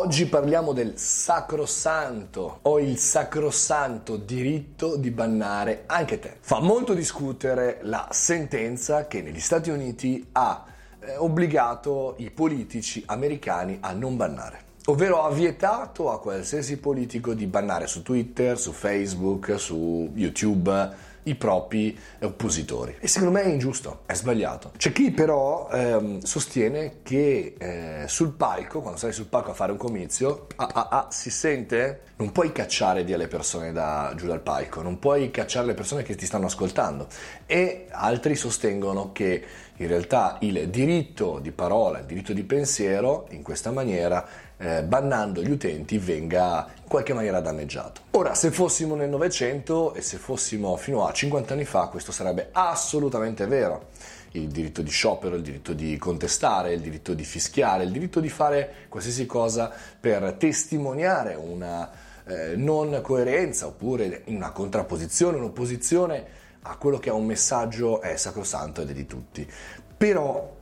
Oggi parliamo del sacrosanto o il sacrosanto diritto di bannare anche te. Fa molto discutere la sentenza che negli Stati Uniti ha eh, obbligato i politici americani a non bannare ovvero ha vietato a qualsiasi politico di bannare su Twitter, su Facebook, su YouTube i propri oppositori. E secondo me è ingiusto, è sbagliato. C'è chi però ehm, sostiene che eh, sul palco, quando sei sul palco a fare un comizio, ah, ah, ah, si sente, non puoi cacciare via le persone da, giù dal palco, non puoi cacciare le persone che ti stanno ascoltando. E altri sostengono che in realtà il diritto di parola, il diritto di pensiero, in questa maniera, eh, bannando gli utenti, venga in qualche maniera danneggiato. Ora, se fossimo nel Novecento e se fossimo fino a 50 anni fa, questo sarebbe assolutamente vero. Il diritto di sciopero, il diritto di contestare, il diritto di fischiare, il diritto di fare qualsiasi cosa per testimoniare una eh, non coerenza oppure una contrapposizione, un'opposizione a quello che è un messaggio è sacrosanto ed è di tutti. Però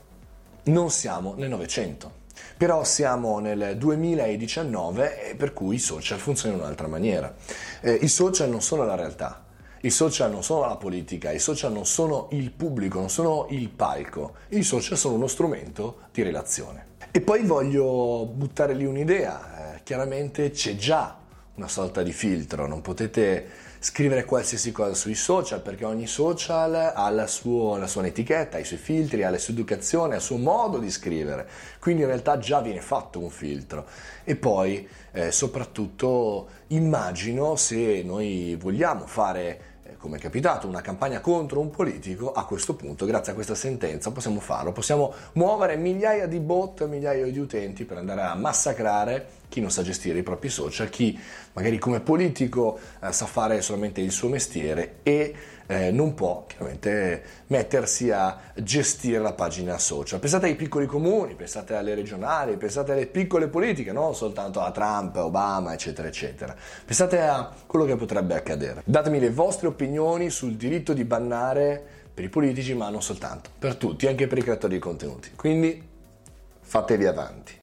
non siamo nel Novecento. Però siamo nel 2019 per cui i social funzionano in un'altra maniera. Eh, I social non sono la realtà, i social non sono la politica, i social non sono il pubblico, non sono il palco, i social sono uno strumento di relazione. E poi voglio buttare lì un'idea, eh, chiaramente c'è già una sorta di filtro, non potete scrivere qualsiasi cosa sui social perché ogni social ha la, suo, la sua etichetta, i suoi filtri, ha la sua educazione, ha il suo modo di scrivere, quindi in realtà già viene fatto un filtro. E poi eh, soprattutto immagino se noi vogliamo fare come è capitato, una campagna contro un politico, a questo punto, grazie a questa sentenza, possiamo farlo. Possiamo muovere migliaia di bot, migliaia di utenti per andare a massacrare chi non sa gestire i propri social, chi magari come politico eh, sa fare solamente il suo mestiere e eh, non può chiaramente mettersi a gestire la pagina social. Pensate ai piccoli comuni, pensate alle regionali, pensate alle piccole politiche, non soltanto a Trump, Obama, eccetera, eccetera. Pensate a quello che potrebbe accadere. Datemi le vostre opinioni sul diritto di bannare per i politici, ma non soltanto, per tutti, anche per i creatori di contenuti. Quindi fatevi avanti.